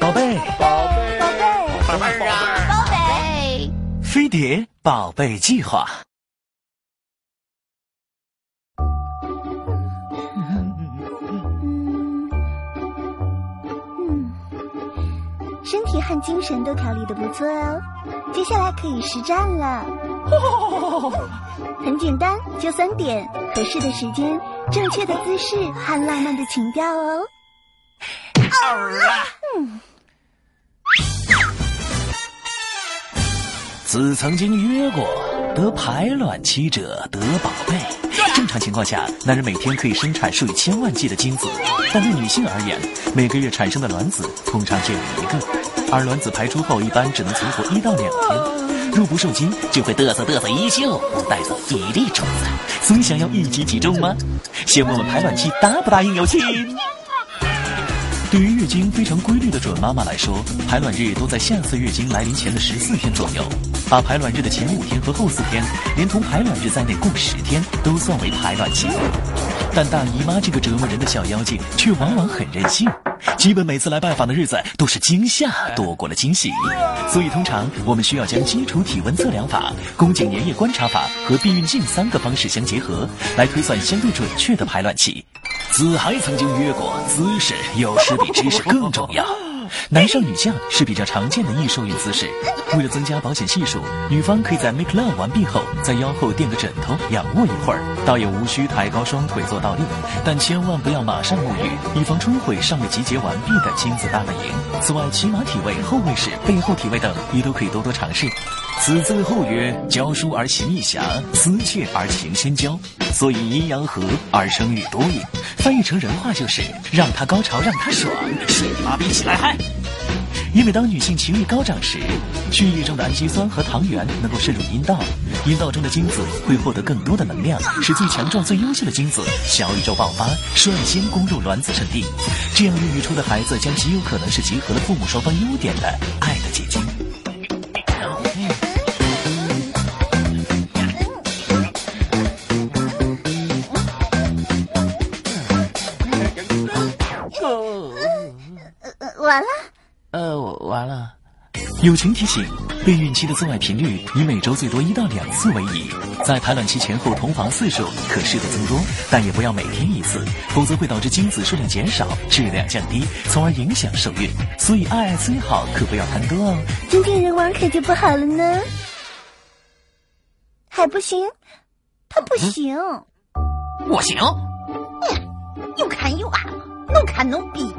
宝贝，宝贝，宝贝，宝贝啊！宝贝，飞碟宝贝计划。嗯，身体和精神都调理的不错哦，接下来可以实战了。很简单，就三点：合适的时间、正确的姿势和浪漫的情调哦。子曾经约过，得排卵期者得宝贝。正常情况下，男人每天可以生产数以千万计的精子，但对女性而言，每个月产生的卵子通常只有一个，而卵子排出后一般只能存活一到两天，若不受精，就会嘚瑟嘚瑟一宿，带走一粒种子。所以想要一击即中吗？先问问排卵期答不答应有亲？对于月经非常规律的准妈妈来说，排卵日都在下次月经来临前的十四天左右。把排卵日的前五天和后四天，连同排卵日在内共十天，都算为排卵期。但大姨妈这个折磨人的小妖精，却往往很任性，基本每次来拜访的日子都是惊吓多过了惊喜。所以通常我们需要将基础体温测量法、宫颈粘液观察法和避孕镜三个方式相结合，来推算相对准确的排卵期。子涵曾经约过，姿势有时比知识更重要。男上女下是比较常见的易受孕姿势。为了增加保险系数，女方可以在 make love 完毕后，在腰后垫个枕头，仰卧一会儿，倒也无需抬高双腿做倒立，但千万不要马上沐浴，以防冲毁尚未集结完毕的精子大本营。此外，骑马体位、后位式、背后体位等，你都可以多多尝试。此字后曰：教书而行义侠，思切而情先交，所以阴阳和而生育多也。翻译成人话就是让他高潮，让他爽，睡你妈逼起来嗨！因为当女性情欲高涨时，血液中的氨基酸和糖原能够渗入阴道，阴道中的精子会获得更多的能量，使最强壮、最优秀的精子小宇宙爆发，率先攻入卵子圣地。这样孕育出的孩子将极有可能是集合了父母双方优点的爱的结晶。完了。呃，完了。友情提醒：备孕期的做爱频率以每周最多一到两次为宜，在排卵期前后同房次数可适度增多，但也不要每天一次，否则会导致精子数量减少，质量降低，从而影响受孕。所以爱爱虽好，可不要贪多哦。精尽人王可就不好了呢。还不行，他不行。我行。又看又爱，能看能比。